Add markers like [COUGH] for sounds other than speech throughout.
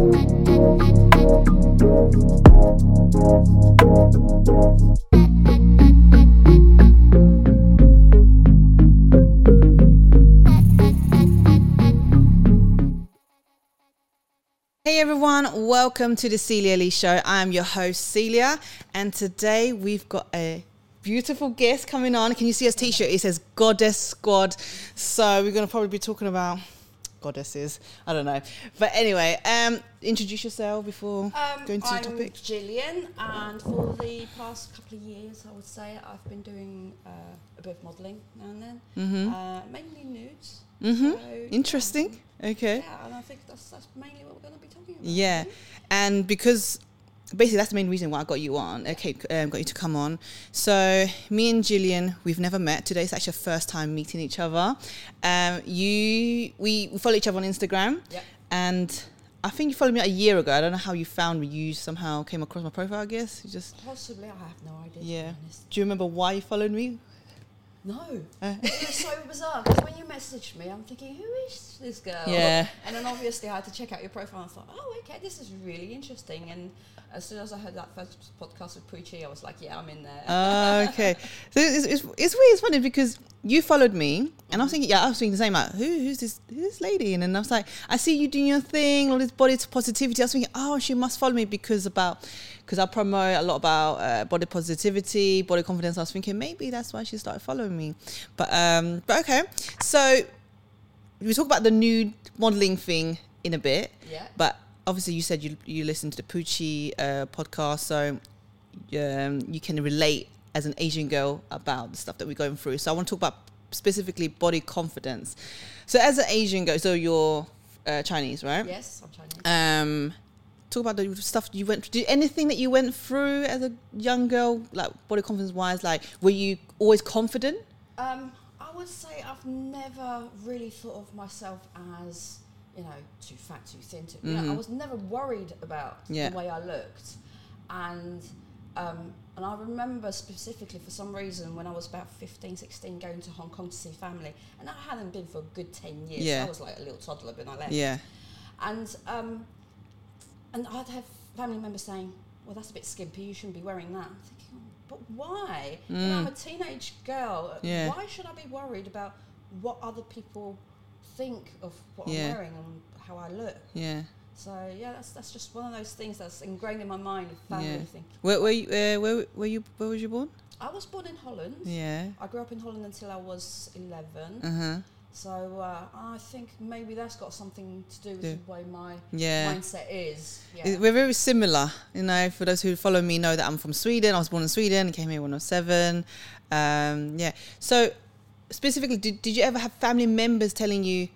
Hey everyone, welcome to the Cilia Li Show. I am your host Cilia, and today we've got a beautiful guest coming on. Can you see his t-shirt? It says Goddess Squad. So we're gonna probably be talking about goddesses. I don't know, but anyway, um, introduce yourself before Um, going to I'm the topic. Jillian, and for the past couple of years, I would say I've been doing uh, a bit of modelling now and then, Mm-hmm. uh, mainly nudes. Mm-hmm. So. Interesting. Okay. Yeah, and I think that's that's mainly what we're going to be talking about. Yeah, and because basically that's the main reason why I got you on. Okay, um, got you to come on. So me and Jillian, we've never met. Today is actually our first time meeting each other. Um, you, we, we follow each other on Instagram, Yep. and I think you followed me a year ago. I don't know how you found me. You somehow came across my profile. I guess you just. Possibly, I have no idea. Yeah. To be honest. Do you remember why you followed me? No. Uh. it so bizarre because when you messaged me, I'm thinking, who is this girl? Yeah. And then obviously I had to check out your profile and I thought, oh, okay, this is really interesting. And as soon as I heard that first podcast with Poochie, I was like, yeah, I'm in there. Oh, okay. [LAUGHS] So it's, it's, it's weird. It's funny because you followed me, and I was thinking, yeah, I was thinking the same. Like, who, who's this, who's this lady? And then I was like, I see you doing your thing, all this body positivity. I was thinking, oh, she must follow me because about, because I promote a lot about uh, body positivity, body confidence. I was thinking maybe that's why she started following me. But um, but okay. So we talk about the nude modeling thing in a bit. yeah. But obviously, you said you you listened to the Poochie uh, podcast, so um, you can relate as an Asian girl about the stuff that we're going through. So I want to talk about specifically body confidence. So as an Asian girl, so you're uh, Chinese, right? Yes, I'm Chinese. Um, talk about the stuff you went. Did anything that you went through as a young girl, like body confidence wise? Like, were you always confident? Um, I would say I've never really thought of myself as, you know, too fat, too thin. Too, you know, I Mhm. was never worried about Yeah. the way I looked, and um, and I remember specifically for some reason when I was about 15, 16, going to Hong Kong to see family, and I hadn't been for a good ten years. Yeah. I was like a little toddler when I left. Yeah, And um, and I'd have family members saying, "Well, that's a bit skimpy. You shouldn't be wearing that." I'm thinking, but why? You know, I'm a teenage girl. Mm. Yeah. Why should I be worried about what other people think of what Yeah. I'm wearing and how I look? yeah. So yeah, that's that's just one of those things that's ingrained in my mind. of Family Yeah. think. Where where you, uh, where were you? Where was you born? I was born in Holland. Yeah. I grew up in Holland until I was 11. Uh huh. So uh, I think maybe that's got something to do with Yeah. the way my Yeah. mindset is. Yeah. We're very similar. You know, for those who follow me know that I'm from Sweden. I was born in Sweden, came here when I was seven. Um, yeah. So, specifically, did, did you ever have family members telling you,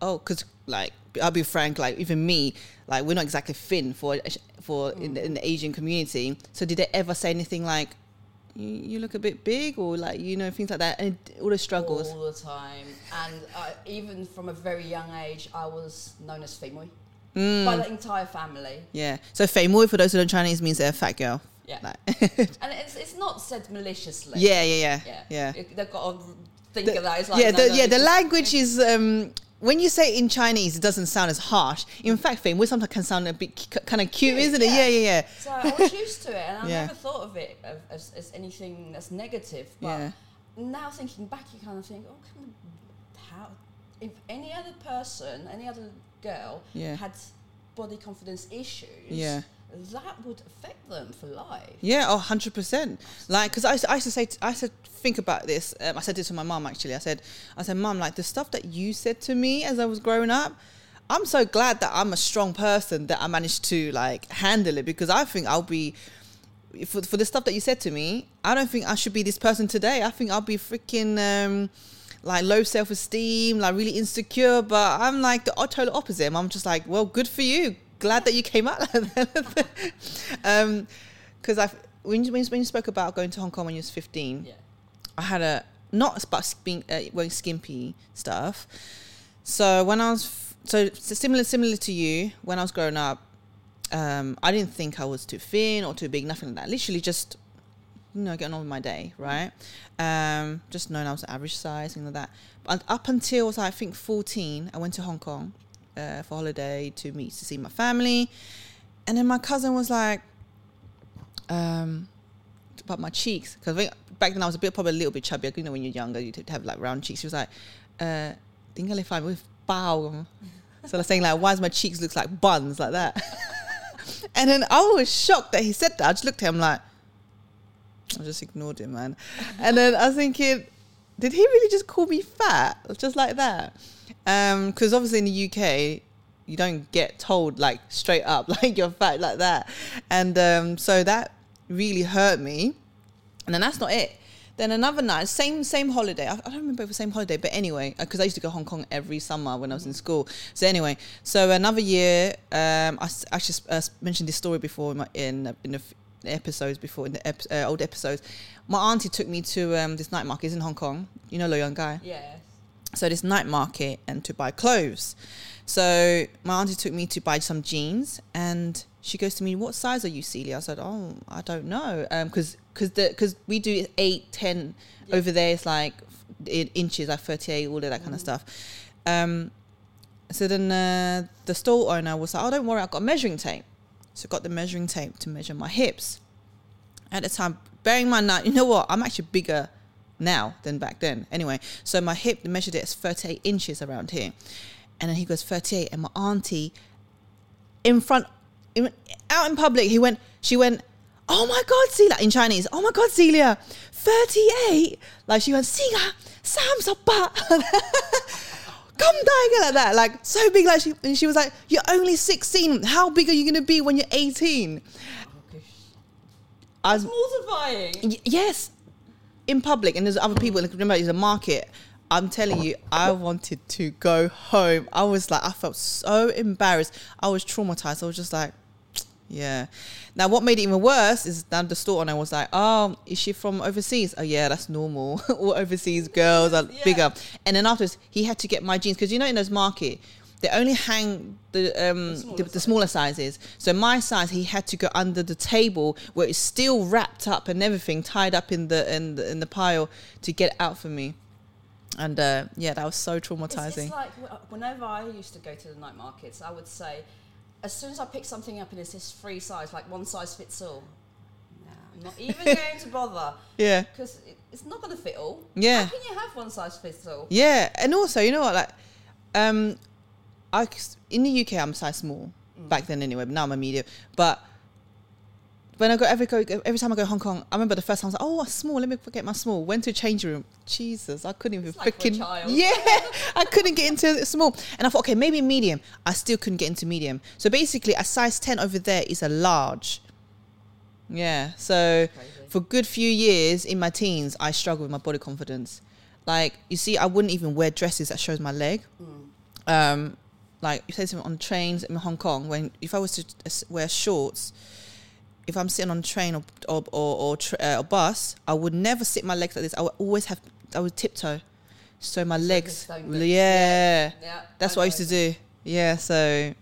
oh, because, like, I'll be frank, like, even me, like, we're not exactly thin for for in, the, in the Asian community. So, did they ever say anything like, you, you look a bit big, or like, you know, things like that, and all the struggles? all the time. And I, even from a very young age, I was known as Femoy Mm, by the entire family. yeah. So, Feimoy, for those who don't Chinese, means they're a fat girl. Yeah, Like, [LAUGHS] and it's it's not said maliciously. yeah, yeah, yeah, yeah, yeah. It- they've got to think The- of that. It's like yeah, no, the, no, yeah. The language is um, when you say in Chinese, it doesn't sound as harsh. In fact, Fame, we sometimes can sound a bit kind of cute, Cute, isn't it? yeah. Yeah, yeah, yeah. So I was used to it, and I [LAUGHS] Yeah. never thought of it as, as anything that's negative. But Yeah. now thinking back, you kind of think, oh, come on, how? If any other person, any other girl Yeah. had body confidence issues, Yeah. That would affect them for life. Yeah, oh, 100%. Like, because I, I used to say, I used to think about this. Um, I said this to my mom, actually. I said, I said, Mom, like, the stuff that you said to me as I was growing up, I'm so glad that I'm a strong person that I managed to, like, handle it because I think I'll be, for, for the stuff that you said to me, I don't think I should be this person today. I think I'll be freaking, um, like low self esteem, like really insecure. But I'm like the total opposite. I'm just like, well, good for you. Glad that you came out like that. [LAUGHS] um, because I when you, when you spoke about going to Hong Kong when you was 15, Yeah. I had a not about being uh, wearing skimpy stuff. So when I was f- so similar similar to you when I was growing up, um, I didn't think I was too thin or too big, nothing like that. Literally just you know getting on with my day, right? Um, just knowing I was average size, things like that. But up until I, was, I think 14, I went to Hong Kong, uh, for holiday to meet to see my family, and then my cousin was like, um, about my cheeks because back then I was a bit probably a little bit chubby. You know, when you're younger, you have like round cheeks. She was like, uh, "Tinggal if I'm with bow." So I was saying like, "Why does my cheeks look like buns like that?" [LAUGHS] and then I was shocked that he said that. I just looked at him like, I just ignored him, man. And then I was thinking, did he really just call me fat, just like that? Because um, obviously in the UK, you don't get told like straight up [LAUGHS] like you're fat like that, and um, so that really hurt me. And then that's not it. Then another night, same same holiday. I, I don't remember if it was the same holiday, but anyway, because I used to go Hong Kong every summer when I was in school. So anyway, so another year, um, I actually uh, mentioned this story before in my, in, in the episodes before in the ep- uh, old episodes. My auntie took me to um, this night market it's in Hong Kong. You know Loyang Gai. Yes. So this night market and to buy clothes. So my auntie took me to buy some jeans and she goes to me, "What size are you, Cilia?" I said, "Oh, I don't know, because um, because because we do eight, ten yeah. over there. It's like in inches, like thirty eight, all of that mm. kind of stuff." Um, so then uh, the store owner was like, "Oh, don't worry, I've got a measuring tape." So I got the measuring tape to measure my hips. At the time, bearing in mind now, you know what? I'm actually bigger now than back then. Anyway, so my hip measured it as 38 inches around here, and then he goes 38, and my auntie in front out in public, he went, she went, oh my God, Cilia, in Chinese, oh my God, Cilia, 38. Like she went, Cilia, Sam's a. [LAUGHS] Come dying like that, like so big. Like she, and she was like, "You're only 16. How big are you gonna be when you're 18?" I was mortifying. Y- yes, in public, and there's other people. Like, remember, it's a market. I'm telling you, I wanted to go home. I was like, I felt so embarrassed. I was traumatized. I was just like, yeah. Now, what made it even worse is down the store and I was like, "Oh, is she from overseas? Oh, yeah, that's normal. [LAUGHS] All overseas girls are yeah. bigger." And then afterwards, he had to get my jeans because you know in those market they only hang the um the smaller, the, the smaller, sizes. So my size, he had to go under the table where it's still wrapped up and everything tied up in the in the, in the pile to get out for me. And uh, yeah, that was so traumatizing. It's, it's like whenever I used to go to the night markets, I would say as soon as I pick something up and it's this free size, like one size fits all, nah, I'm not even going to bother. Yeah. Because it, it's not going to fit all. Yeah. How can you have one size fits all? Yeah, and also, you know what, like, um, I in the UK I'm a size small mm. back then anyway, but now I'm a medium. But when I go every go every time I go Hong Kong, I remember the first time I was like, oh, small. Let me forget my small. Went to a change room. Jesus, I couldn't even it's freaking. Like [LAUGHS] yeah, I couldn't get into small, and I thought, okay, maybe medium. I still couldn't get into medium. So basically, a size ten over there is a large. Yeah. So for a good few years in my teens, I struggled with my body confidence. Like you see, I wouldn't even wear dresses that shows my leg. Mm. Um, like you say something on trains in Hong Kong when if I was to wear shorts if I'm sitting on a train or or or, or, tra- uh, or, bus, I would never sit my legs like this. I would always have I would tiptoe, so my so legs. Yeah, yeah, yeah, that's I what I used to do. Yeah, so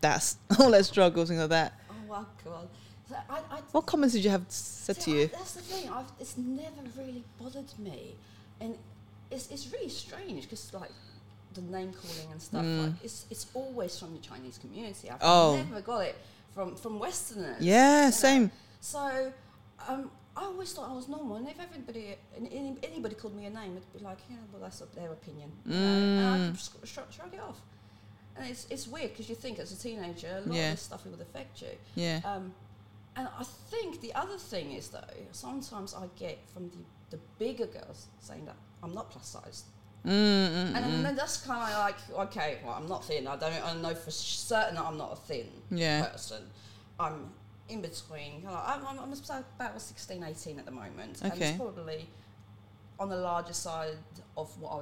that's [LAUGHS] all that struggles and all that. Oh my god! So I, I, what comments did you have said see, to you? that's the thing. I've, it's never really bothered me, and it's it's really strange because like the name calling and stuff. Mm. Like it's it's always from the Chinese community. I've oh. never got it from from Westerners. Yeah, same. Know? So um, I always thought I was normal, and if everybody any, anybody called me a name, it'd be like, yeah, well, that's their opinion, mm. and I could mm. shrug, shrug it off. And it's it's weird because you think as a teenager, a lot yeah. of this stuff would affect you. Yeah. Um, and I think the other thing is though, sometimes I get from the, the bigger girls saying that I'm not plus sized. Mm, mm, and mm. then that's kind of like, okay, well, I'm not thin. I don't I know for certain that I'm not a thin yeah. person. I'm in between. I'm, I'm, I'm about 16, 18 at the moment. Okay. And it's probably on the larger side of what I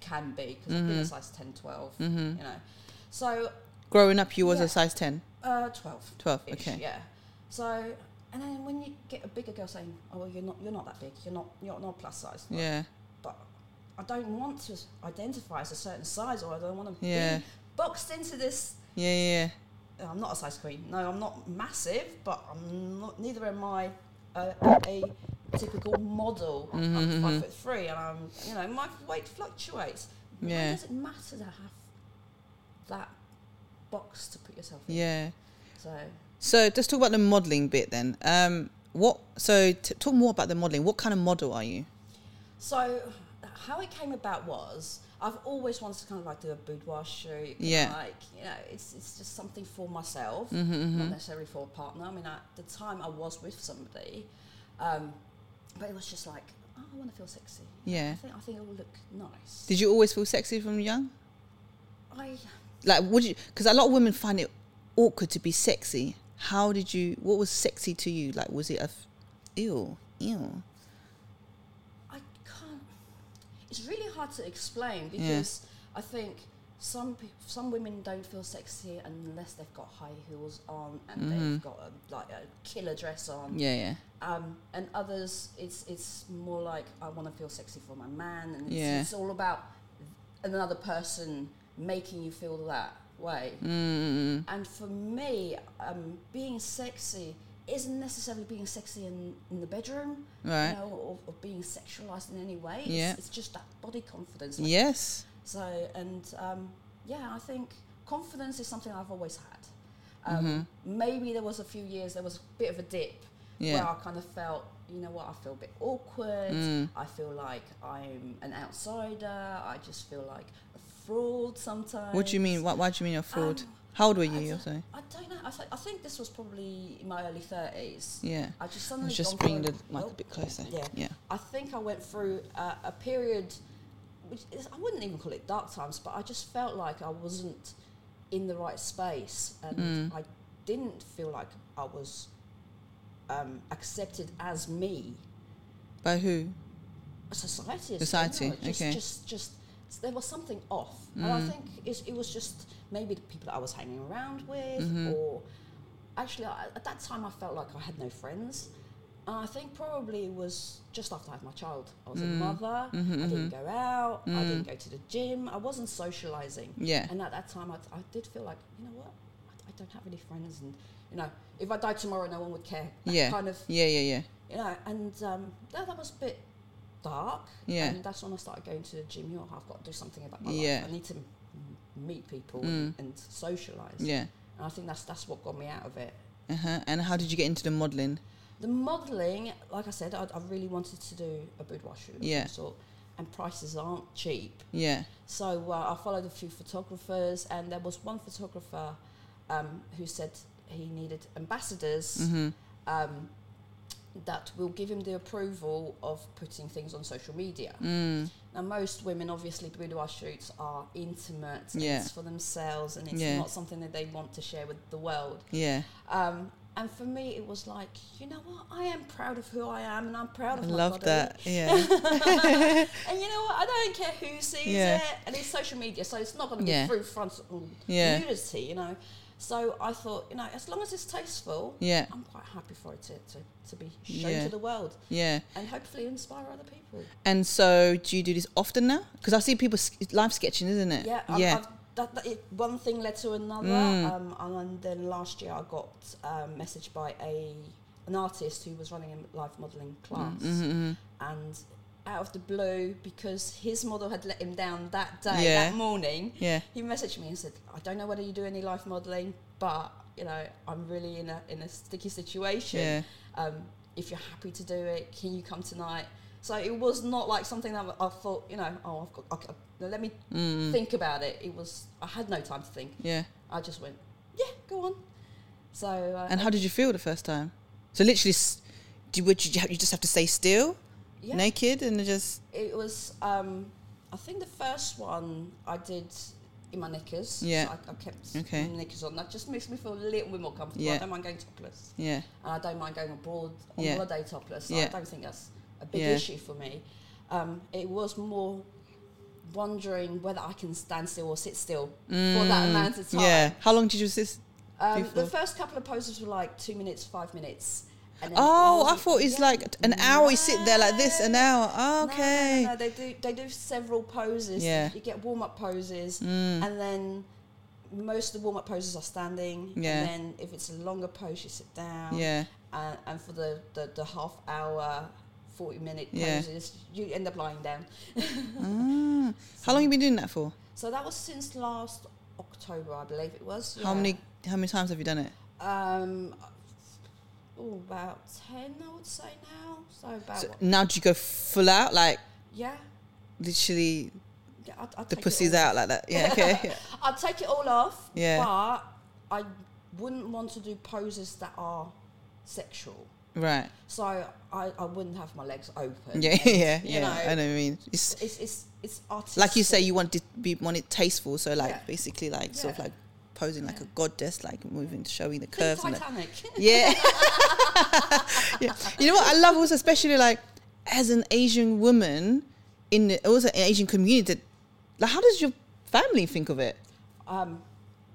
can be because mm-hmm. I've been a mm-hmm. size 10, 12, mm-hmm. you know. So. Growing up, you was yeah. a size 10? Uh, 12. 12, okay. Yeah. So, and then when you get a bigger girl saying, oh, well, you're not, you're not that big, you're not, you're not plus size. Like, yeah I don't want to identify as a certain size or I don't want to yeah. be boxed into this. Yeah, yeah. I'm not a size queen. No, I'm not massive, but I'm not. Neither am I a typical model. Mm-hmm, I'm 5 mm-hmm. foot three, and I'm. You know, my weight fluctuates. Yeah. Why does it matter to have that box to put yourself in. Yeah. So So let's talk about the modeling bit then. Um, what? So t- talk more about the modeling. What kind of model are you? So, how it came about was I've always wanted to kind of like do a boudoir shoot. Yeah. Like, you know, it's, it's just something for myself, Mm-hmm, not necessarily for a partner. I mean, at the time I was with somebody, um, but it was just like, oh, I want to feel sexy. Yeah. I think, I think it will look nice. Did you always feel sexy from young? I, Like, would you? Because a lot of women find it awkward to be sexy. How did you? What was sexy to you? Like, was it a? f- Ew, ew. I can't. It's really hard to explain because I think some pe- some women don't feel sexy unless they've got high heels on and they've got a, like a killer dress on. Yeah, yeah, Um, and others, it's it's more like I want to feel sexy for my man, and it's, Yeah. it's all about another person making you feel that way. mm, And for me, um, being sexy isn't necessarily being sexy in, in the bedroom, right. you know, or, or being sexualized in any way. Yeah. It's, it's just that body confidence. like- Yes. So, and um, yeah, I think confidence is something I've always had. Um, Mm-hmm. Maybe there was a few years, there was a bit of a dip where I kind of felt, you know what, I feel a bit awkward. Mm. I feel like I'm an outsider. I just feel like a fraud sometimes. What do you mean? Why, why do you mean a fraud? Um, How old were I you? don't- Also? I don't know. I, th- I think this was probably in my early 30s. Yeah. I just suddenly was just bringing the mic a bit closer. yeah. Yeah. I think I went through uh, a period, which is, I wouldn't even call it dark times, but I just felt like I wasn't in the right space, and Mm. I didn't feel like I was um, accepted as me. By who? Society, Society, just, okay. just, just there was something off, and I Mm. think it's, it was just maybe the people that I was hanging around with, Mhm. or actually I, at that time I felt like I had no friends. And I think probably it was just after I had my child. I was a Mm. mother. Mhm, I didn't mhm. go out. I Mm. didn't go to the gym. I wasn't socializing. Yeah. And at that time, I, I did feel like, you know what? I, I don't have any friends. And, you know, if I died tomorrow, no one would care. Yeah. [LAUGHS] kind of, Yeah, yeah, yeah. you know, and um, that, that was a bit dark. Yeah. And that's when I started going to the gym. You know, I've got to do something about my Yeah. life. I need to m- meet people Mm. and, socialize. Yeah. And I think that's, that's what got me out of it. Uh huh. And how did you get into the modeling? The modelling, like I said, I, I really wanted to do a boudoir shoot. Yeah. sort, and prices aren't cheap. Yeah. So uh, I followed a few photographers, and there was one photographer um, who said he needed ambassadors Mm-hmm. um, that will give him the approval of putting things on social media. Mm. Now, most women, obviously, boudoir shoots are intimate, Yeah. it's for themselves, and it's Yeah. not something that they want to share with the world. Yeah. Um, and for me, it was like, you know what? I am proud of who I am, and I'm proud I of my love body. that. [LAUGHS] Yeah. [LAUGHS] And you know what? I don't care who sees Yeah. it, and it's social media, so it's not going to be through frontal Yeah. nudity, you know. So I thought, you know, as long as it's tasteful, Yeah. I'm quite happy for it to, to, to be shown Yeah. to the world Yeah. and hopefully inspire other people. And so, do you do this often now? Because I see people live sketching, isn't it? Yeah, I've, yeah. I've, that, that it, one thing led to another, Mm. um, and then last year I got um, messaged by a an artist who was running a live modelling class, Mm-hmm. and out of the blue, because his model had let him down that day, Yeah. that morning, Yeah. he messaged me and said, "I don't know whether you do any live modelling, but you know, I'm really in a in a sticky situation. Yeah. Um, if you're happy to do it, can you come tonight?" So it was not like something that I thought, you know, oh, I've got, okay, let me Mm. think about it. It was I had no time to think. Yeah. I just went, yeah, go on. So uh, And how did you feel the first time? So literally, do you, would you, you just have to stay still, yeah, naked, and just it was. Um, I think the first one I did in my knickers. Yeah. so I, I kept Okay. my knickers on. That just makes me feel a little bit more comfortable. Yeah. I don't mind going topless, yeah, and I don't mind going abroad on Yeah. holiday topless. So Yeah. I don't think that's a big Yeah. issue for me. Um, it was more wondering whether I can stand still or sit still for that Mm. amount of time. Yeah. How long did you sit? Um, the first couple of poses were like two minutes, five minutes. Oh, I thought it's yeah. like an hour. You sit there like this, an No. hour. No, no, no, okay. no, They do they do several poses. Yeah. You get warm up poses, Mm. and then most of the warm up poses are standing. Yeah. And then if it's a longer pose, you sit down. Yeah. And, and for the, the, the half hour, forty minute Yeah. poses, you end up lying down. Ah. [LAUGHS] How long have you been doing that for? So that was since last October, I believe it was. How yeah. many how many times have you done it? Um, oh, about ten, I would say now. So about So now do you go full out like yeah. literally yeah I'd, I'd the pussy's out like that? Yeah, okay. [LAUGHS] yeah. I'd take it all off. Yeah. But I wouldn't want to do poses that are sexual. Right. So I, I wouldn't have my legs open. Yeah, [LAUGHS] and, yeah, you yeah. know, I know what I mean. It's It's it's it's artistic. like you say you want to be want it tasteful, so like Yeah. basically like sort of like posing like a goddess, like moving, showing the curves the, Titanic. [LAUGHS] Yeah. [LAUGHS] yeah. You know what I love also, especially like as an Asian woman in the, also an Asian community. that- Like, how does your family think of it? um,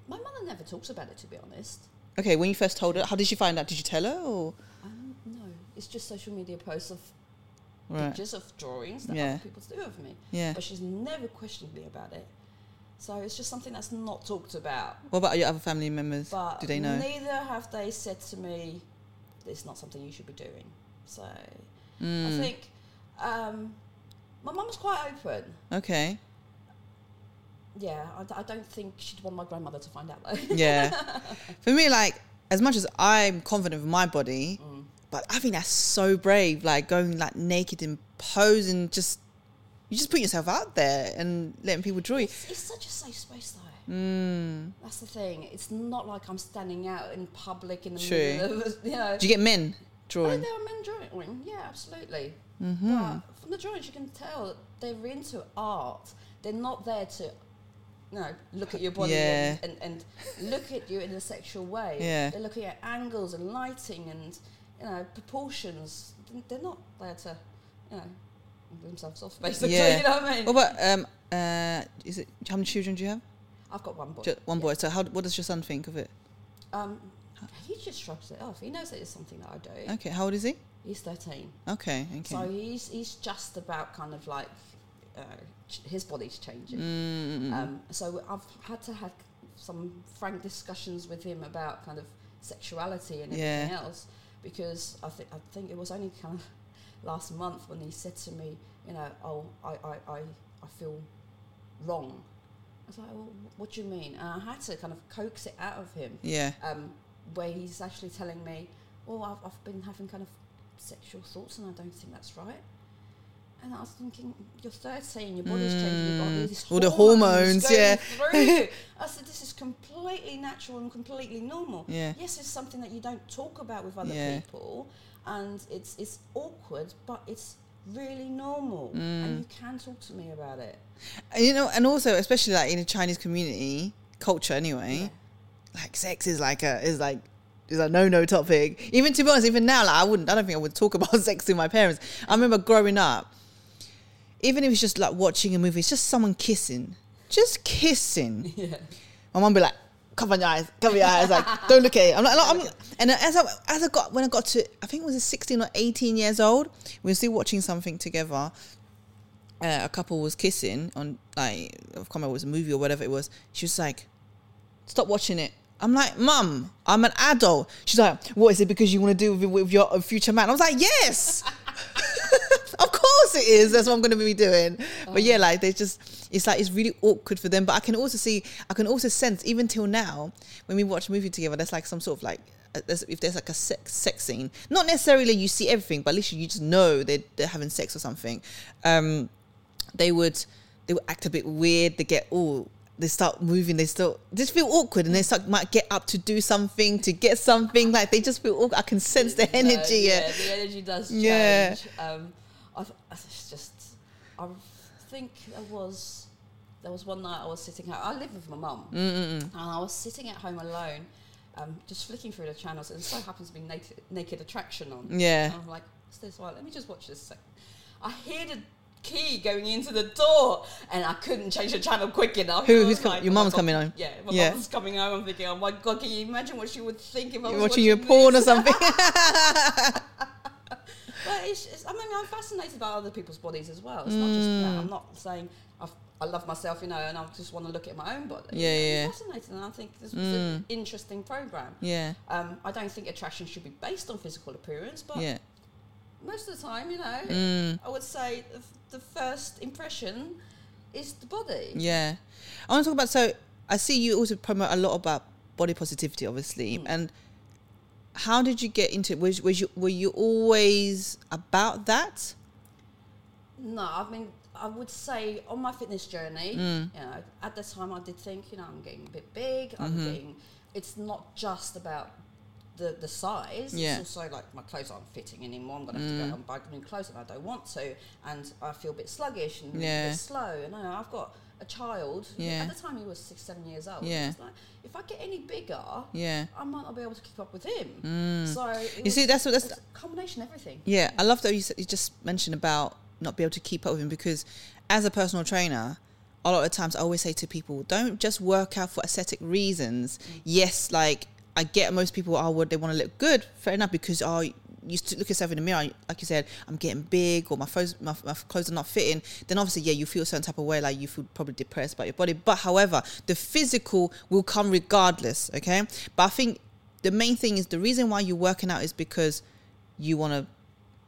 my mother never talks about it, to be honest. Okay, when you first told her, how did she find out? Did you tell her or Um, no, it's just social media posts of right? pictures of drawings that Yeah. other people do of me. Yeah. But she's never questioned me about it. So it's just something that's not talked about. What about your other family members? But Do they know? neither have they said to me, it's not something you should be doing. So I Mm, think um, my mum's quite open. okay. Yeah, I don't think she'd want my grandmother to find out though. Yeah. [LAUGHS] For me, like as much as I'm confident with my body, Mm. but I think that's so brave. Like going like naked and posing, just you just put yourself out there and letting people draw you. It's, it's such a safe space though. Mm. That's the thing. It's not like I'm standing out in public in the True. middle of, [LAUGHS] you know. Do you get men Oh, drawing? there are men drawing. Yeah, absolutely. Mm-hmm. But from the drawings, you can tell they're into art. They're not there to, you know, look at your body Yeah. and, and, and look at you in a sexual way. Yeah. They're looking at angles and lighting and, you know, proportions. They're not there to, you know, themselves off, basically. Yeah. [LAUGHS] You know what I mean? What about um uh is it how many children do you have? I've got one boy. Just one Yeah. boy. So how what does your son think of it? Um, he just shrugs it off. He knows that it's something that I do. Okay, how old is he? He's 13. Okay, okay. So he's he's just about kind of like uh, ch- his body's changing. Mm, Um, so I've had to have some frank discussions with him about kind of sexuality and everything Yeah. else because I think I think it was only kind of last month when he said to me, you know, oh, I I, I, I feel wrong. I was like, well, what do you mean? And I had to kind of coax it out of him yeah. um, where he's actually telling me, well, I've, I've been having kind of sexual thoughts and I don't think that's right. And I was thinking, you're 13, your body's changing, you've got all these Mm. All the hormones, yeah. through. [LAUGHS] I said, this is completely natural and completely normal. Yeah. Yes, it's something that you don't talk about with other Yeah. people, and it's it's awkward, but it's really normal, Mm. and you can talk to me about it. And, you know, and also especially like in a Chinese community culture anyway, Yeah. like sex is like a is like is a no no topic. Even to be honest, even now, like I wouldn't. I don't think I would talk [LAUGHS] about sex to my parents. I remember growing up, even if it's just like watching a movie, it's just someone kissing, just kissing. [LAUGHS] Yeah. My mum be like, cover your eyes, cover your eyes, like [LAUGHS] don't look at it. I'm like, I'm, and as I as I got when I got to, I think it was 16 or 18 years old, we were still watching something together. Uh, a couple was kissing on like I can't it was a movie or whatever it was. She was like, stop watching it. I'm like, Mum, I'm an adult. She's like, What is it because you want to do with, with your future man? I was like, Yes, [LAUGHS] [LAUGHS] of course it is. That's what I'm going to be doing. But yeah, like they just, it's like it's really awkward for them. But I can also see, I can also sense even till now when we watch a movie together, there's like some sort of like. uh, if there's like a sex, sex scene, not necessarily you see everything, but at least you just know they're, they're having sex or something. Um, they would they would act a bit weird. They get all they start moving. They still just feel awkward, and they start might get up to do something to get something. Like they just feel awkward. I can sense the No, energy. Yeah, the energy does change. Yeah. Um, I, th- I it's just, I think there was, there was one night I was sitting at, I live with my mum, Mm-mm. and I was sitting at home alone, um, just flicking through the channels, and so happens to be naked, naked Attraction on. yeah. And I'm like, what's this? Well, let me just watch this second. I hear the key going into the door, and I couldn't change the channel quick enough. Who- who's was com- your oh mum's coming home? Yeah, my Yeah. mum's coming home. I'm thinking, oh my god, can you imagine what she would think if I was You're watching your watching porn or something. [LAUGHS] But [LAUGHS] it's, it's, I mean, I'm fascinated by other people's bodies as well. It's not just that. I'm not saying I've, I love myself, you know, and I just want to look at my own body. Yeah, yeah. I'm fascinated, and I think this was an interesting program. yeah, Um, I don't think attraction should be based on physical appearance, but yeah. Most of the time, you know, Mm. I would say the, f- the first impression is the body. Yeah. I want to talk about so I see you also promote a lot about body positivity, obviously, Mm. and how did you get into it? Was, was you were you always about that? No, I mean, I would say on my fitness journey, Mm. you know, at the time I did think, you know, I'm getting a bit big. I'm Mm-hmm. getting. It's not just about the the size. Yeah. It's also like my clothes aren't fitting anymore. I'm gonna have to go mm. and buy new clothes, and I don't want to. And I feel a bit sluggish and a bit slow. And I know I've got a child. Yeah. At the time, he was six, seven years old. Yeah. It's like if I get any bigger, Yeah. I might not be able to keep up with him. Mm. So it You see, that's what that's a combination of everything. Yeah, I love that you, you just mentioned about not be able to keep up with him because as a personal trainer, a lot of times I always say to people, don't just work out for aesthetic reasons. Mm. Yes, like I get most people oh, are what they want to look good, fair enough, because oh you look yourself in the mirror, like you said, I'm getting big or my clothes, my, my clothes are not fitting. Then obviously, yeah, you feel a certain type of way, like you feel probably depressed about your body. But however, the physical will come regardless, okay? But I think the main thing is the reason why you're working out is because you want to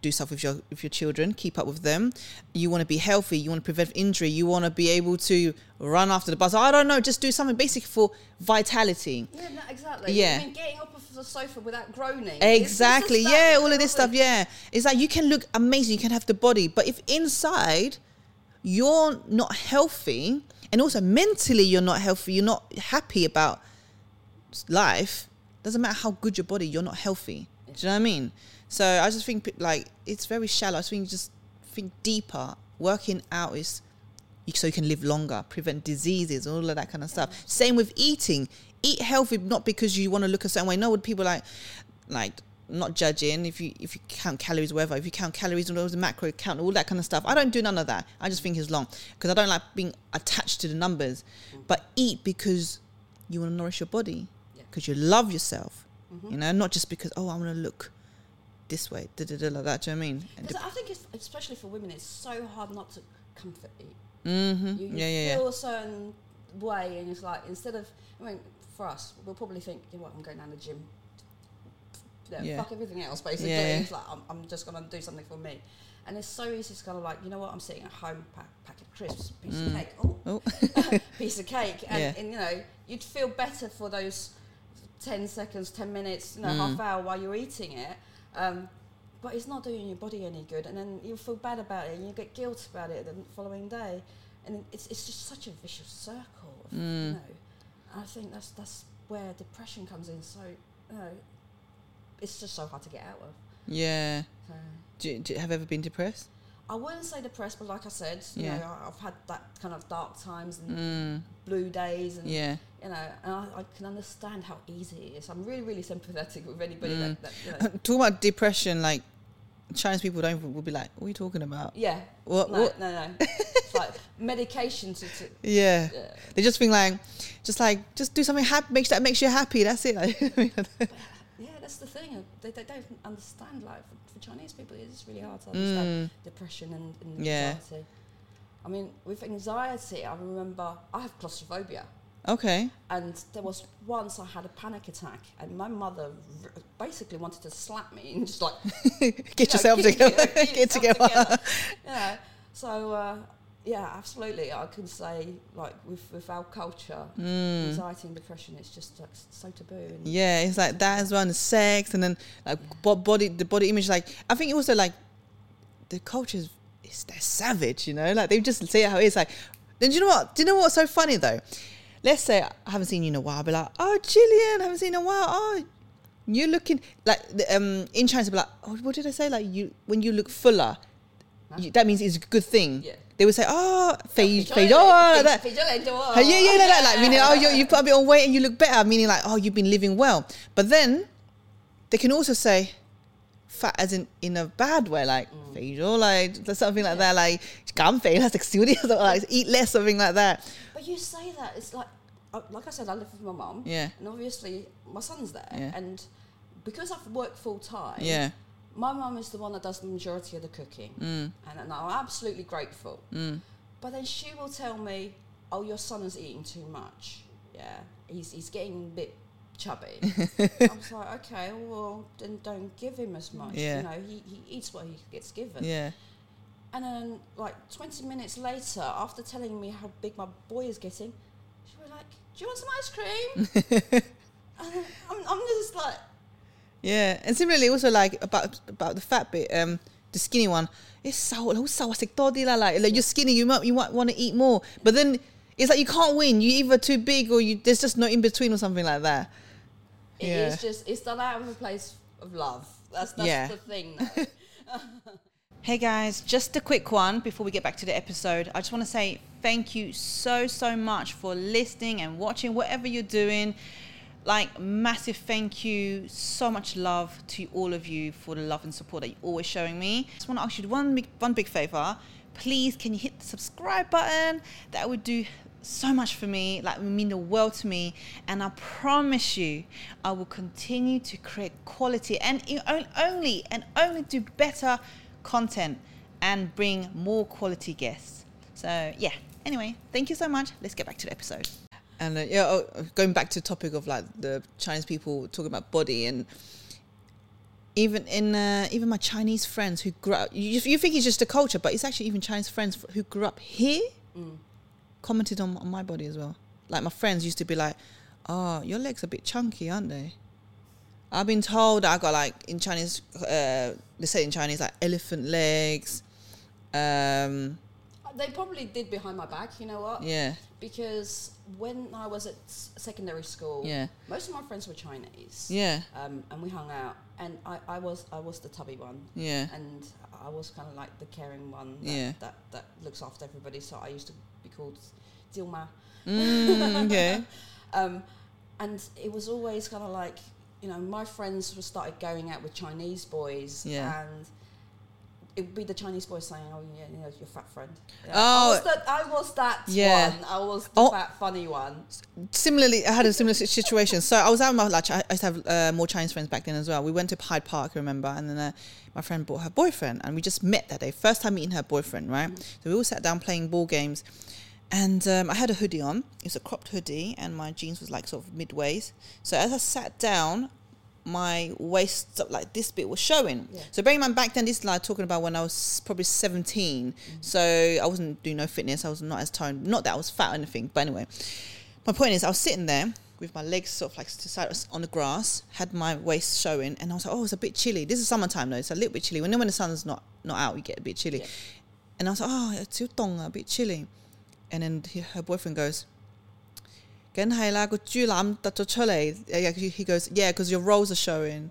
do stuff with your with your children, keep up with them. You want to be healthy. You want to prevent injury. You want to be able to run after the bus. I don't know, just do something basic for vitality. Yeah, no, exactly. Yeah. I mean, getting up off the sofa without groaning. Exactly. Yeah, all of this stuff. Yeah, it's like you can look amazing. You can have the body, but if inside you're not healthy, and also mentally you're not healthy, you're not happy about life. Doesn't matter how good your body, you're not healthy. Do you know what I mean? So I just think like it's very shallow. I just think just think deeper. Working out is so you can live longer, prevent diseases, all of that kind of stuff. Same with eating. Eat healthy, not because you want to look a certain way. No, what people like, like not judging if you if you count calories, whatever. If you count calories and all the macro count, all that kind of stuff. I don't do none of that. I just think it's long because I don't like being attached to the numbers. Mm. But eat because you want to nourish your body, Yeah. because you love yourself. Mm-hmm. You know, not just because oh I want to look this way, da, da, da, like that. Do you know what I mean? Because I think, it's, especially for women, it's so hard not to comfort eat. Mhm. You, you Yeah, yeah, yeah. feel a certain way, and it's like instead of, I mean, for us, we'll probably think, you know what, I'm going down the gym. Yeah, Yeah. Fuck everything else, basically. Yeah. It's like, I'm, I'm just going to do something for me. And it's so easy to kind of like, you know what, I'm sitting at home, pack, packet of crisps, piece Mm. of cake, oh, Oh. [LAUGHS] piece of cake. And, Yeah. and, you know, you'd feel better for those 10 seconds, 10 minutes, you know, Mm. half hour while you're eating it. Um, but it's not doing your body any good. And then you feel bad about it and you get guilt about it the following day. And it's, it's just such a vicious circle, of, you Mm. know. I think that's, that's where depression comes in. So, you know, it's just so hard to get out of. Yeah. So. Do, you- do you have you ever been depressed? I wouldn't say depressed, but like I said, you Yeah. know, I've had that kind of dark times and Mm. blue days, and Yeah. you know, and I, I can understand how easy it is. I'm really, really sympathetic with anybody Mm. that, that, you know, [LAUGHS] Talking about depression, like Chinese people don't will be like, "What are you talking about?" yeah, What? no, what? no, no, [LAUGHS] it's like medication to, to Yeah. yeah. They just think like, just like, just do something happy, makes that makes you happy. That's it. Like, [LAUGHS] yeah, that's the thing. They, they don't understand. Like for Chinese people, it's really hard to understand mm, depression and, and Yeah. anxiety. I mean, with anxiety, I remember I have claustrophobia. okay. And there was once I had a panic attack, and my mother r- basically wanted to slap me and just like [LAUGHS] Get you know, yourself keep- together. [LAUGHS] keep Get yourself together. [LAUGHS] Yeah. So uh, yeah, absolutely. I can say like with with our culture, Mm. anxiety and depression is just like so taboo. And Yeah, it's like that as well, and the sex, and then like bo- body, the body image. Like I think also like the culture is they're savage, you know. Like they just say it how it is. Like, then you know what? Do you know what's so funny though? Let's say I haven't seen you in a while. I'll be like, oh, Jillian, I haven't seen you in a while. Oh, you're looking like um in China. Be like, oh, what did I say? Like you when you look fuller, you, that means it's a good thing. Yeah they would say, oh, fade, fade. Like that. Fade like, oh. Yeah, yeah, like that. Like, meaning, oh, you, put a bit on weight and you look better. Meaning, like, oh, you've been living well. But then they can also say, fat as in in a bad way, like mm. fade or like something like that, like gum fade, that's exudious, or like eat less, something like that. But you say that it's like, uh, like I said, I live with my mum, yeah, and obviously my son's there, yeah. and because I've worked full time, yeah, my mum is the one that does the majority of the cooking, mm, and, and I'm absolutely grateful. mm, But then she will tell me, "Oh, your son is eating too much. Yeah, he's he's getting a bit chubby." [LAUGHS] I was like, "Okay, well then don't give him as much. Yeah. You know, he, he eats what he gets given." yeah, And then like 20 minutes later, after telling me how big my boy is getting, she was like, "Do you want some ice cream? [LAUGHS] And I'm, I'm just like, yeah, and similarly also like about about the fat bit, um, the skinny one. It's so like like you're skinny, you might you might want to eat more, but then it's like you can't win. You either too big or you there's just no in between or something like that. It yeah. is just it's done out of a place of love. That's that's yeah. the thing. [LAUGHS] hey guys, just a quick one before we get back to the episode. I just want to say thank you so so much for listening and watching whatever you're doing like, massive thank you, so much love to all of you for the love and support that you're always showing me. I just want to ask you one big, one big favor. Please, can you hit the subscribe button? That would do so much for me, like would mean the world to me. And I promise you, I will continue to create quality and only and only do better content and bring more quality guests. So yeah. Anyway, thank you so much. Let's get back to the episode. And uh, yeah, oh, going back to the topic of like the Chinese people talking about body and even in uh, even my Chinese friends who grew up, you, you think it's just a culture, but it's actually even Chinese friends who grew up here commented on, on my body as well. Like my friends used to be like, "Oh, your legs are a bit chunky, aren't they?" I've been told that I got like in Chinese, uh, they say in Chinese like elephant legs. Um, they probably did behind my back. You know what? yeah, Because when I was at s- secondary school, yeah, most of my friends were Chinese. yeah, Um, and we hung out, and I, I was I was the tubby one, yeah, and I was kind of like the caring one. That, Yeah. That that looks after everybody. So I used to be called Dilma. mm, okay, [LAUGHS] Um, and it was always kind of like, you know, my friends were started going out with Chinese boys, Yeah. and it would be the Chinese boy saying, "Oh, yeah, you know, your fat friend." Yeah, Oh. I was that. I was that Yeah. one. I was the Oh. fat, funny one. similarly, I had a similar situation. So I was out with my like I I used to have uh, more Chinese friends back then as well. We went to Hyde Park, remember, and then uh, my friend brought her boyfriend, and we just met that day. First time meeting her boyfriend, right? So we all sat down playing ball games, and um, I had a hoodie on. It was a cropped hoodie, and my jeans was like sort of midways. So as I sat down. My waist, up like this bit, was showing. Yeah. So bearing in mind, back then, this is like talking about when I was probably 17. Mm-hmm. So I wasn't doing no fitness. I was not as toned. Not that I was fat or anything, but anyway my point is, I was sitting there with my legs sort of like to side on the grass, had my waist showing, and I was like, "Oh, it's a bit chilly." This is summertime though; it's a little bit chilly. When when the sun's not not out, you get a bit chilly. Yeah. And I was like, "Oh, it's too dong, a bit chilly." And then her boyfriend goes 梗系啦，个猪腩突咗出嚟。Yeah, he he goes, yeah, because your rolls are showing.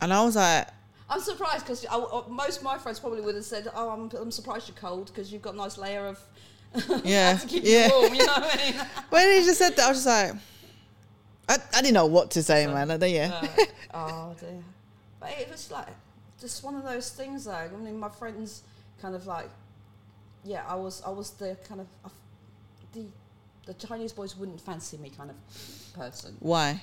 And I was like, I'm surprised because most of my friends probably would have said, "Oh, I'm, I'm surprised you're cold because you've got a nice layer of [LAUGHS] yeah, to keep yeah. you warm." You know what I mean? [LAUGHS] When he just said that, I was just like, I, I didn't know what to say, man. Like, yeah. Uh, [LAUGHS] oh dear. But it was like just one of those things, though. I mean, my friends kind of like, yeah, I was, I was the kind of I f- the the Chinese boys wouldn't fancy me kind of person. Why?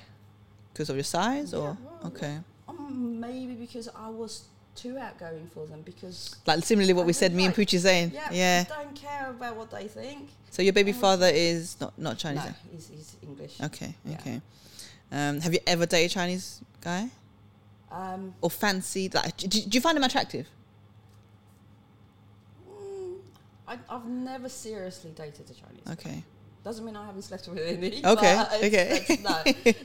Because of your size, Yeah, or well, okay, Um, maybe because I was too outgoing for them. Because like similarly what I we said, me and Poochie saying, yeah, yeah. I don't care about what they think. So your baby was- father is not not Chinese. No, he's, he's English. Okay, Yeah. okay. Um, have you ever dated a Chinese guy Um, or fancied? Like, do, do you find him attractive? mm, I, I've never seriously dated a Chinese. Okay. Doesn't mean I haven't slept with any. Okay, [LAUGHS] it's- okay. it's- [LAUGHS] no,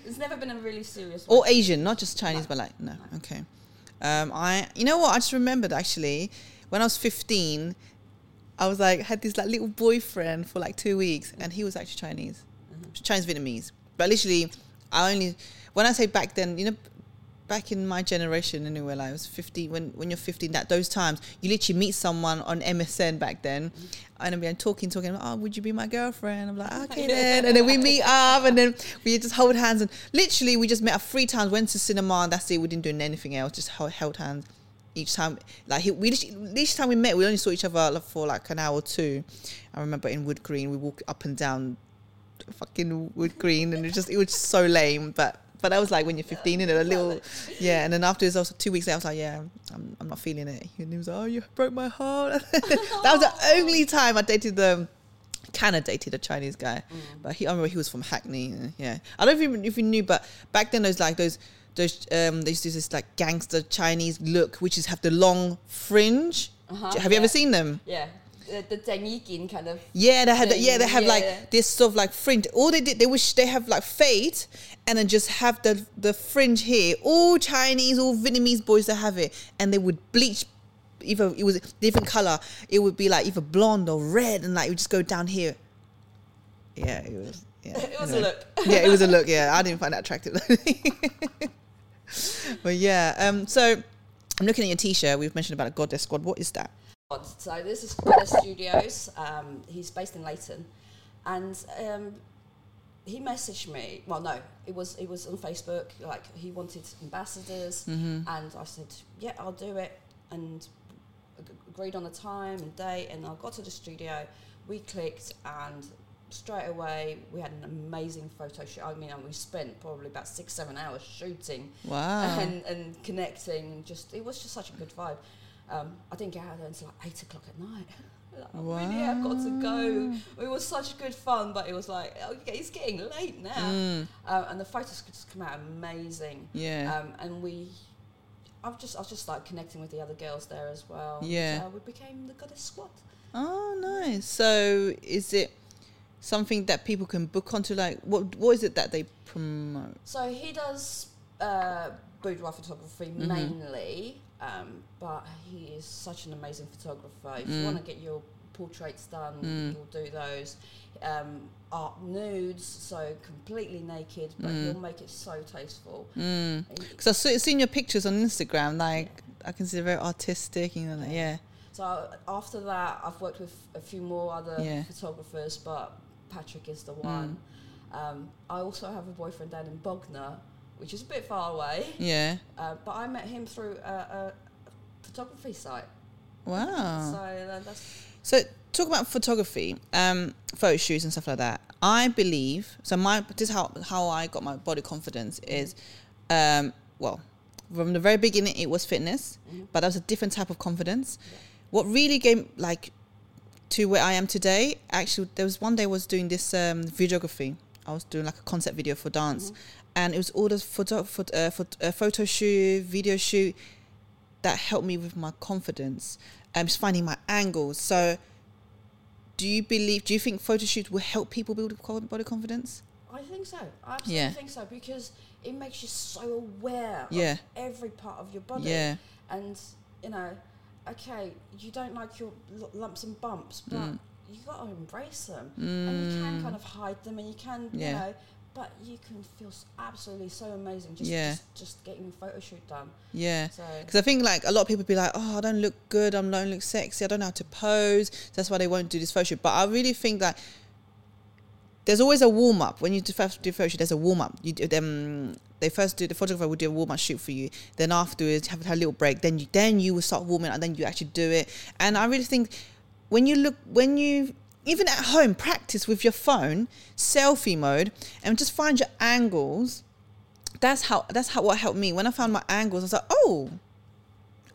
it's never been a really serious. Or one. Asian, not just Chinese, No. but like no. No. Okay. Um, I, you know what? I just remembered actually when I was fifteen, I was like had this like little boyfriend for like two weeks, and he was actually Chinese, Mhm. Chinese Vietnamese. But literally, I only when I say back then, you know, back in my generation anyway, like I was fifteen. When when you're fifteen, that those times you literally meet someone on MSN back then, and I'm talking, talking. Oh, would you be my girlfriend? I'm like, okay [LAUGHS] then, and then we meet up, and then we just hold hands, and literally we just met up three times. Went to cinema, and that's it. We didn't do anything else. Just held, held hands each time. Like he, we each time we met, we only saw each other for like an hour or two. I remember in Wood Green, we walked up and down fucking Wood Green, and it just it was just so lame, but. But that was like when you're 15 and a little, yeah. And then afterwards, also two weeks later, I was like, yeah, I'm, I'm not feeling it. And he was like, oh, you broke my heart. [LAUGHS] that was the [LAUGHS] only time I dated the, kind of dated a Chinese guy. Mm. But he, I remember he was from Hackney. uh, Yeah, I don't even if you knew, but back then those like those those um they used to do this like gangster Chinese look, which is have the long fringe. Uh-huh, Have you yeah. ever seen them? Yeah. The, the Danikin kind of. Yeah, they had. the- yeah, they have Yeah. like this sort of like fringe. All they did, they wish they have like fade, and then just have the the fringe here. All Chinese, all Vietnamese boys that have it, and they would bleach. Either it was a different color, it would be like either blonde or red, and like it would just go down here. Yeah, it was. Yeah, [LAUGHS] It was a look. yeah, it was a look. [LAUGHS] Yeah, I didn't find that attractive. [LAUGHS] but yeah, um, so I'm looking at your T-shirt. We've mentioned about a goddess squad. What is that? So this is Greta Studios. Um, he's based in Leighton, and um, he messaged me. Well, no, it was it was on Facebook. Like he wanted ambassadors, and I said, "Yeah, I'll do it." And agreed on a time and date, and I got to the studio. We clicked, and straight away we had an amazing photo shoot. I mean, we spent probably about six, seven hours shooting Wow. [LAUGHS] and, and connecting. And just it was just such a good vibe. Um, I didn't get out of there until like eight o'clock at night. [LAUGHS] Like, I really have got to go. It was such good fun, but it was like okay, it's getting late now. Mm, Um, and the photos could just come out amazing. yeah. Um, and we, I've just I was just like connecting with the other girls there as well. Yeah. So we became the goddess squad. Oh, nice. So, is it something that people can book onto? Like, what what is it that they promote? So he does uh, boudoir photography Mhm. mainly, um, but he is such an amazing photographer. If you Mm. want to get your portraits done, Mm. he'll do those. Um, art nudes, so completely naked, but Mm. he'll make it so tasteful. Because He- I've seen your pictures on Instagram. Like, I can see they're very artistic. You know, like, yeah. So after that, I've worked with a few more other Yeah. photographers, but Patrick is the Mm. one. Um, I also have a boyfriend down in Bognor, which is a bit far away. Yeah. Uh, but I met him through a, a photography site. Wow. So uh, that's So talk about photography, um, photo shoots and stuff like that. I believe so. My this is how how I got my body confidence is, um, well, from the very beginning it was fitness, Mhm. but that was a different type of confidence. Yeah. What really gave like to where I am today. Actually, there was one day I was doing this um, videography. I was doing like a concept video for dance, Mhm. And it was all this photo, photo, uh, photo, uh, photo shoot, video shoot that helped me with my confidence. Um, just finding my angles. So, do you believe? Do you think photo shoots will help people build body confidence? I think so. I absolutely Yeah. think so because it makes you so aware Yeah. of every part of your body. Yeah, And you know, okay, you don't like your l- lumps and bumps, but Mm. you got to embrace them, and you can kind of hide them, and you can, you know, but you can feel absolutely so amazing just Yeah. just, just getting a photo shoot done. yeah. So Because I think like a lot of people be like, oh, I don't look good, I don't look sexy, I don't know how to pose. That's why they won't do this photo shoot. But I really think that there's always a warm up when you do first do photo shoot. There's a warm up. You do them. They first do the photographer will do a warm up shoot for you. Then afterwards, have, have a little break. Then you then you will start warming up. And then you actually do it. And I really think when you look when you even at home practice with your phone selfie mode and just find your angles. That's how that's how what helped me when I found my angles. I was like, oh,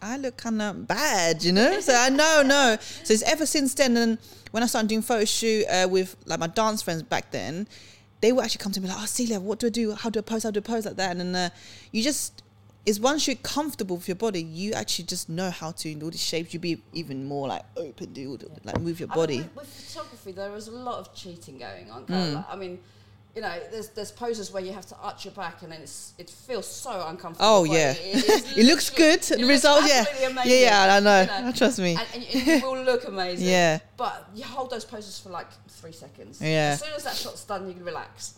I look kind of bad, you know. So I know, no. So it's ever since then. And when I started doing photo shoot uh, with like my dance friends back then, they would actually come to me like, "Oh, Cilia, what do I do? How do I pose? How do I pose like that?" And uh, you just is once you're comfortable with your body, you actually just know how to in all these shapes. You be even more like open, do like move your I mean, body. with, with photography, there is a lot of cheating going on. Mm. like- I mean. You know, there's there's poses where you have to arch your back, and then it's it feels so uncomfortable. Oh yeah, it, [LAUGHS] it looks good. it The looks result, yeah, yeah, yeah. I know. you know. [LAUGHS] Trust me. and, and you, you will look amazing. [LAUGHS] Yeah, But you hold those poses for like three seconds. Yeah. As soon as that shot's done, you can relax.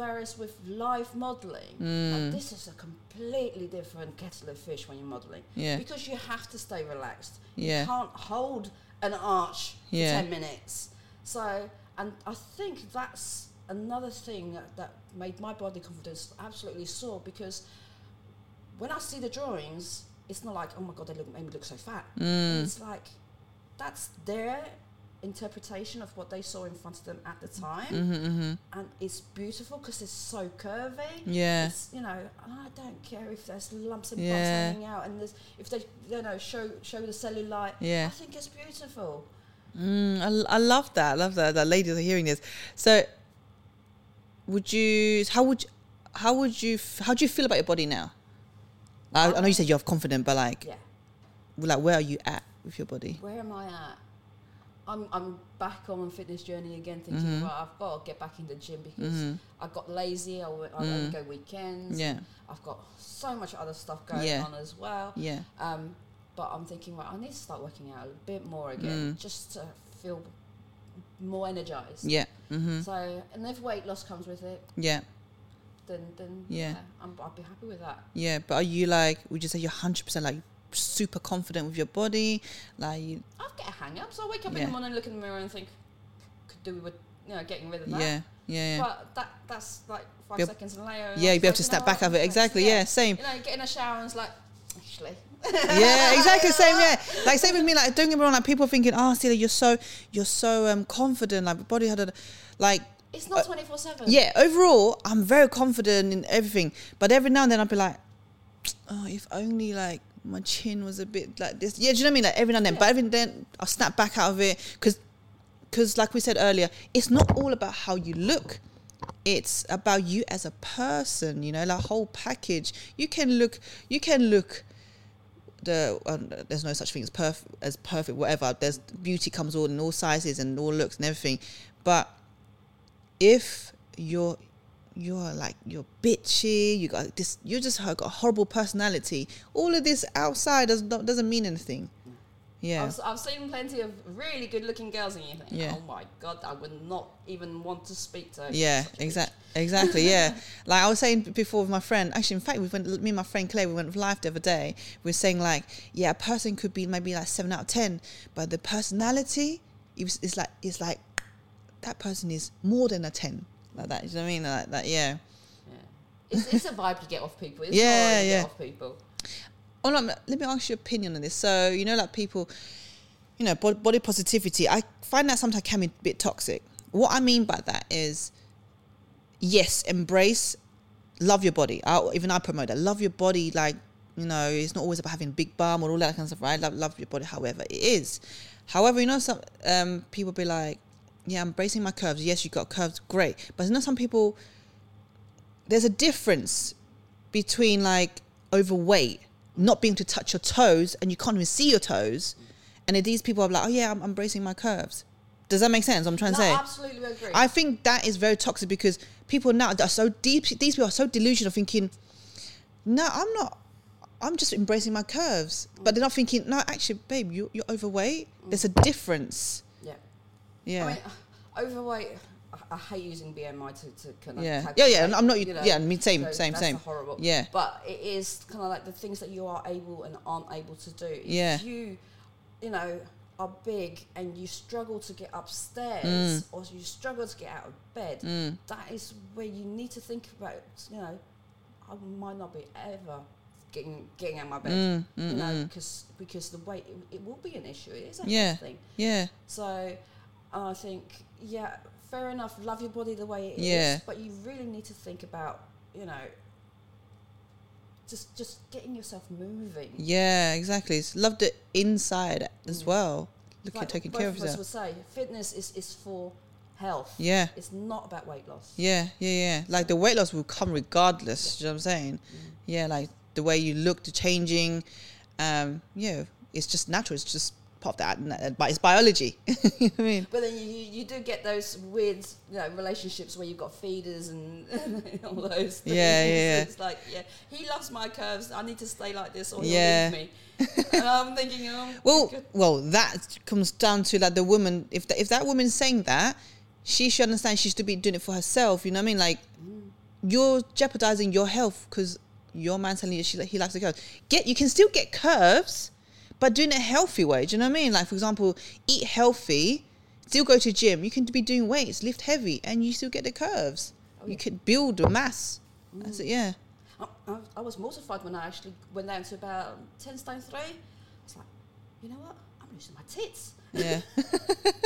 Whereas with live modelling, Mm. like, this is a completely different kettle of fish when you're modelling. yeah, Because you have to stay relaxed. yeah, You can't hold an arch for Yeah. 10 minutes. So, and I think that's another thing that, that made my body confidence absolutely soar because when I see the drawings, it's not like, oh my God, they look, made me look so fat. mm, It's like that's their interpretation of what they saw in front of them at the time, hmm hmm and it's beautiful because it's so curvy. yeah, It's, you know, I don't care if there's lumps and Yeah. bumps hanging out, and there's if they you know show show the cellulite. yeah. I think it's beautiful. Mm, I, I love that. I love that. That ladies are hearing this. So, would you? How would? You, how would you? How do you feel about your body now? I, I know you said you're confident, but like, Yeah. like, where are you at with your body? Where am I at? I'm I'm back on my fitness journey again, thinking, Mhm. well, I've got to get back in the gym because Mhm. I got lazy. I, w- I only Mm. go weekends. Yeah. I've got so much other stuff going Yeah. on as well. Yeah. Um, but I'm thinking, well, I need to start working out a bit more again, Mm. just to feel more energized. Yeah. Mhm. So, and if weight loss comes with it, Yeah. then then Yeah. I'm, I'll be happy with that. Yeah. But are you like? Would you say you're hundred percent like super confident with your body? Like, you, get a hang up. So I wake up in the morning, look in the mirror, and think, could do with you know getting rid of that. yeah. Yeah. Yeah. But that that's like five seconds later. and Yeah. You'd be able to like, snap you know back of it. Exactly. Yeah. Same. You know, get in a shower and it's like, actually. yeah, exactly same. Yeah, [LAUGHS] like same with me. Like, don't get me wrong. Like, people thinking, "Oh, Cilia, you're so, you're so um confident. Like, body had a, like, It's not twenty four seven. yeah. Overall, I'm very confident in everything. But every now and then, I'll be like, "Oh, if only like my chin was a bit like this." Yeah, do you know what I mean? Like every now and then. Yeah. But every then, I'll snap back out of it because, because like we said earlier, it's not all about how you look. It's about you as a person. You know, the whole package. You can look. You can look the um, there's no such thing as perfect as perfect whatever there's beauty comes all in all sizes and all looks and everything but if you're you're like you're bitchy you got this you just got a horrible personality all of this outside does, not doesn't mean anything yeah I've, I've seen plenty of really good looking girls, and you think, Yeah. oh my god, I would not even want to speak to. Yeah, such a bitch." exactly. Exactly. Yeah. [LAUGHS] like I was saying before with my friend. Actually, in fact, we went. Me and my friend Claire, we went live the other day. We were saying like, yeah, a person could be maybe like seven out of ten, but the personality, it was, it's like it's like that person is more than a ten. Like that. You know what I mean? Like that. Yeah. Yeah. It's, it's a vibe you get off people. It's Yeah, yeah. get off people. Oh no, let me ask your opinion on this. So you know, like people, you know, body positivity. I find that sometimes can be a bit toxic. What I mean by that is, yes, embrace, love your body. I, even I promote that. Love your body. Like you know, it's not always about having big bum or all that kind of stuff, right? Love, love your body, however it is. However, you know, some um, people be like, yeah, I'm embracing my curves. Yes, you got curves, great. But you know, some people, there's a difference between like overweight, not being able to touch your toes, and you can't even see your toes, and then these people are like, oh yeah, I'm embracing my curves. Does that make sense? I'm trying No, to say. absolutely agree. I think that is very toxic because people now are so deep. These people are so delusional, thinking, "No, I'm not. I'm just embracing my curves," but they're not thinking, "No, actually, babe, you, you're overweight. There's a difference." Yeah. I mean, overweight. I, I hate using BMI to, to kind of yeah, yeah, yeah. I'm not. you know, yeah, I mean, same, so same, same. Horrible. Yeah. But it is kind of like the things that you are able and aren't able to do. If Yeah. you, you know, are big and you struggle to get upstairs Mm. or you struggle to get out of bed, Mm. that is where you need to think about. You know, I might not be ever getting getting out of my bed. Mm, mm, you know, mm. because because the weight it, it will be an issue. It is a Yeah. thing. Yeah, So I think, yeah, fair enough. Love your body the way it is, Yeah. but you really need to think about, you know, just just getting yourself moving. yeah, exactly. It's love the inside as Mm. well. Look Like at taking care of of us yourself. would say, fitness is, is for health. Yeah, It's not about weight loss. yeah, yeah, yeah. Like the weight loss will come regardless. Do you know what I'm saying? Mm. Yeah, like the way you look, the changing. Um, yeah, it's just natural. It's just of that, uh, but it's biology. [LAUGHS] you know I mean? But then you, you, you do get those weird you know, relationships where you've got feeders and [LAUGHS] all those things. Yeah, yeah, yeah. It's like, yeah, he loves my curves. I need to stay like this or Yeah. he'll leave me. and I'm thinking, oh, Well, good. well, that comes down to like the woman. If the, if that woman's saying that, she should understand she should be doing it for herself. You know what I mean? Like mm. you're jeopardizing your health because your man's telling you she, he likes the curves. Get you can still get curves, but doing it a healthy way. Do you know what I mean? Like for example, eat healthy, still go to gym. You can be doing weights, lift heavy, and you still get the curves. Oh, you could build a mass. That's it. Yeah. I, I, I was mortified when I actually went down to about 10 stone 3. I was like, you know what? I'm losing my tits. Yeah. [LAUGHS]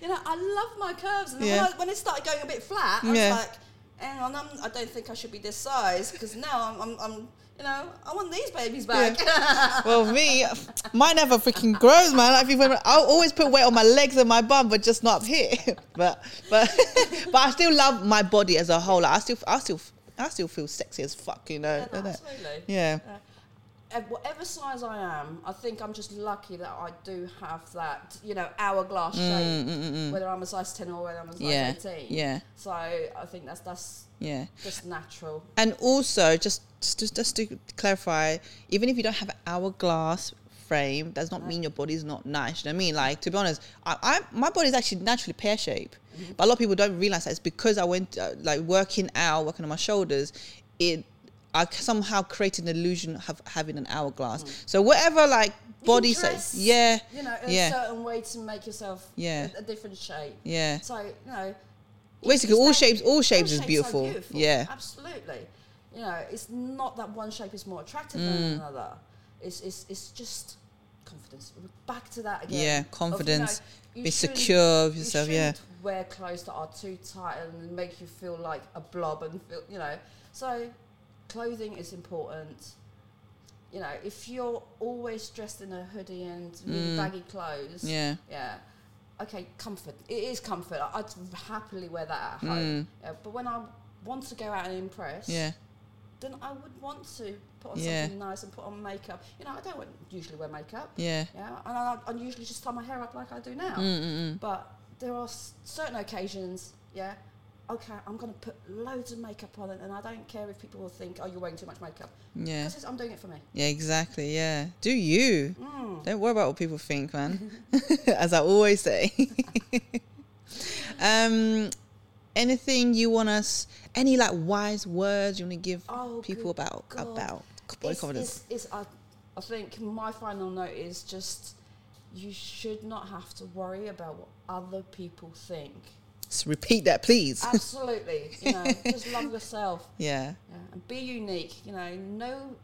You know, I love my curves. And Yeah. when, I, when it started going a bit flat, I Yeah. was like, hang on, I'm, I don't think I should be this size because now I'm, I'm, I'm, you know, I want these babies back. [LAUGHS] Well, me, mine never freaking grows, man. Like people, I'll always put weight on my legs and my bum, but just not up here. [LAUGHS] But but [LAUGHS] but I still love my body as a whole. Like, I still I still I still feel sexy as fuck, you know. Yeah, no, absolutely. Yeah. whatever size I am, I think I'm just lucky that I do have that, you know, hourglass Mm, shape. mm, mm, mm. Whether I'm a size ten or whether I'm a size Yeah, eighteen. yeah, So I think that's that's yeah. just natural. And also, just just just to clarify, even if you don't have an hourglass frame, does not mean your body's not nice. You know what I mean? Like to be honest, I, I my body's actually naturally pear shape, but a lot of people don't realize that it's because I went uh, like working out, working on my shoulders. It I somehow created an illusion of having an hourglass. So whatever like body Mm. size, yeah, You know, a Yeah. certain way to make yourself Yeah. a, a different shape. yeah. So you know, Basically, all shapes, all shapes is are beautiful. Yeah, absolutely. You know, it's not that one shape is more attractive Mm. than another. It's it's it's just confidence. Back to that again. Yeah, of, you know, confidence, you be secure of you yourself. Yeah, Wear clothes that are too tight and make you feel like a blob and feel, you know. So, clothing is important. You know, if you're always dressed in a hoodie and really Mm. baggy clothes, yeah, yeah. Okay, comfort. It is comfort. I'd happily wear that at home. Mm. Yeah, but when I want to go out and impress, yeah, then I would want to put on Yeah. something nice and put on makeup. You know, I don't usually wear makeup. yeah. Yeah, and I, I usually just tie my hair up like I do now. Mm, mm, mm. But there are s- certain occasions, yeah. Okay, I'm going to put loads of makeup on it, and I don't care if people will think, "Oh, you're wearing too much makeup," Yeah, because I'm doing it for me. yeah, exactly. Yeah, do you? Mm. Don't worry about what people think, man. [LAUGHS] As I always say. [LAUGHS] um, anything you want us? Any like wise words you want to give Oh, people about God. about body It's, confidence? it's, it's, I, I think my final note is just you should not have to worry about what other people think. Just repeat that, please. [LAUGHS] Absolutely, you know, just love yourself [LAUGHS] yeah, yeah, and be unique. You know, no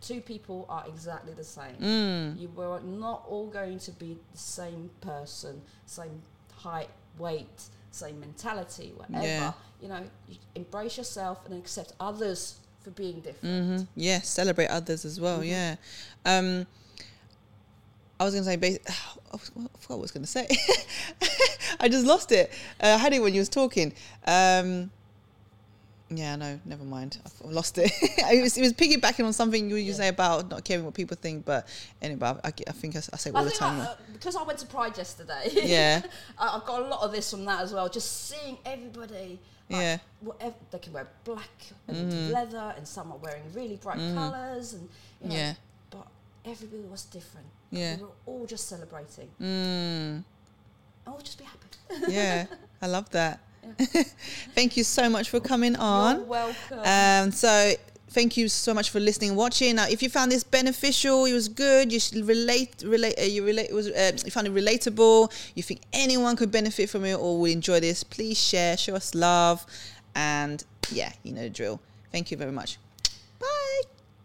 two people are exactly the same. mm, You were not all going to be the same person, same height, weight, same mentality, whatever. Yeah. You know, you embrace yourself and accept others for being different. hmm yeah. Celebrate others as well. Mhm. Yeah. Um, I was gonna say, bas- [SIGHS] I was- I forgot what I was gonna say. [LAUGHS] I just lost it. Uh, I had it when you was talking. Um, yeah, no, never mind. I lost it. [LAUGHS] it, was, it was piggybacking on something you, you Yeah. say about not caring what people think, but anyway, I, I think I say it all I the time. I, uh, because I went to Pride yesterday, yeah, [LAUGHS] I- I've got a lot of this from that as well. Just seeing everybody, like, yeah, whatever they can wear black and Mhm. leather, and some are wearing really bright Mhm. colours, and you know, yeah, but everybody was different. Yeah. We were all just celebrating. Mm, we'll just be happy. yeah, I love that. Yeah. [LAUGHS] Thank you so much for coming on. You're welcome. Um, so thank you so much for listening, and watching. Now, if you found this beneficial, it was good, you should relate, relate, uh, you relate, it was, uh, you found it relatable, you think anyone could benefit from it or will enjoy this, please share, show us love, and yeah, you know the drill. Thank you very much.